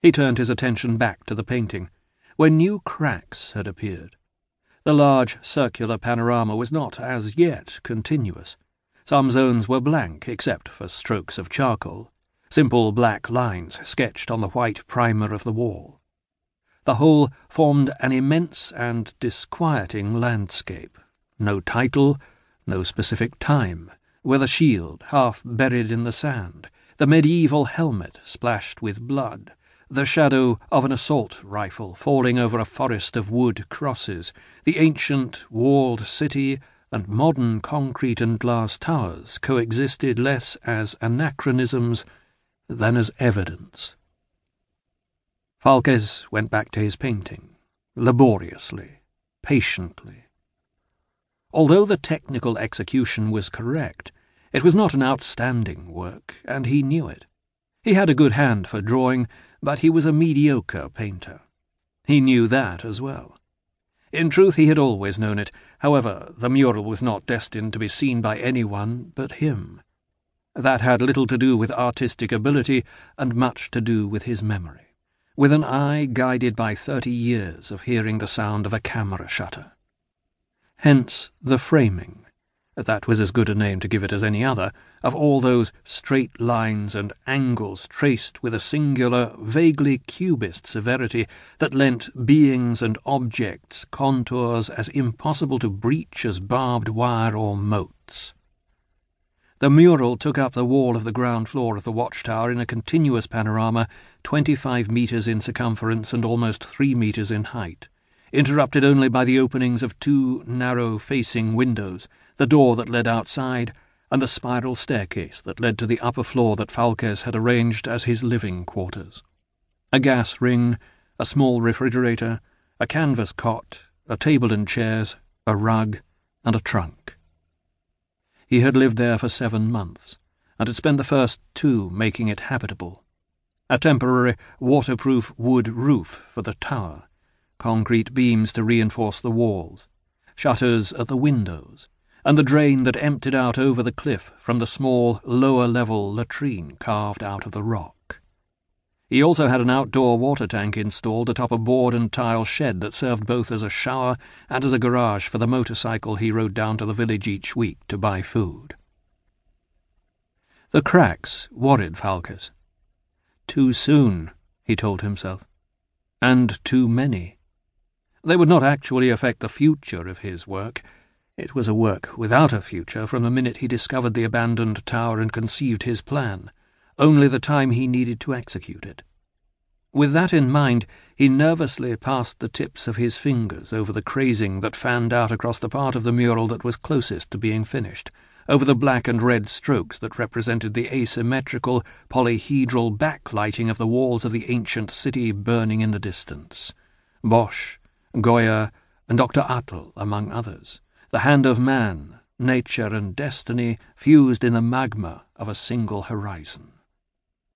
He turned his attention back to the painting, where new cracks had appeared. The large circular panorama was not as yet continuous. Some zones were blank except for strokes of charcoal, simple black lines sketched on the white primer of the wall. The whole formed an immense and disquieting landscape. No title, no specific time, with a shield half buried in the sand, the medieval helmet splashed with blood, the shadow of an assault rifle falling over a forest of wood crosses, the ancient walled city and modern concrete and glass towers coexisted less as anachronisms than as evidence. Faulques went back to his painting, laboriously, patiently. Although the technical execution was correct, it was not an outstanding work, and he knew it. He had a good hand for drawing, but he was a mediocre painter. He knew that as well. In truth, he had always known it. However, the mural was not destined to be seen by anyone but him. That had little to do with artistic ability and much to do with his memory, with an eye guided by thirty years of hearing the sound of a camera shutter. Hence the framing, that was as good a name to give it as any other, of all those straight lines and angles traced with a singular, vaguely cubist severity that lent beings and objects contours as impossible to breach as barbed wire or moats. The mural took up the wall of the ground floor of the watchtower in a continuous panorama, twenty-five metres in circumference and almost three metres in height, interrupted only by the openings of two narrow-facing windows, the door that led outside, and the spiral staircase that led to the upper floor that Faulques had arranged as his living quarters. A gas ring, a small refrigerator, a canvas cot, a table and chairs, a rug, and a trunk. He had lived there for seven months, and had spent the first two making it habitable. A temporary waterproof wood roof for the tower, concrete beams to reinforce the walls, shutters at the windows, and the drain that emptied out over the cliff from the small lower-level latrine carved out of the rock. He also had an outdoor water tank installed atop a board and tile shed that served both as a shower and as a garage for the motorcycle he rode down to the village each week to buy food. The cracks worried Faulques. Too soon, he told himself, and too many. They would not actually affect the future of his work, it was a work without a future from the minute he discovered the abandoned tower and conceived his plan, only the time he needed to execute it. With that in mind, he nervously passed the tips of his fingers over the crazing that fanned out across the part of the mural that was closest to being finished, over the black and red strokes that represented the asymmetrical, polyhedral backlighting of the walls of the ancient city burning in the distance. Bosch, Goya, and Dr. Atl, among others the hand of man, nature, and destiny fused in the magma of a single horizon.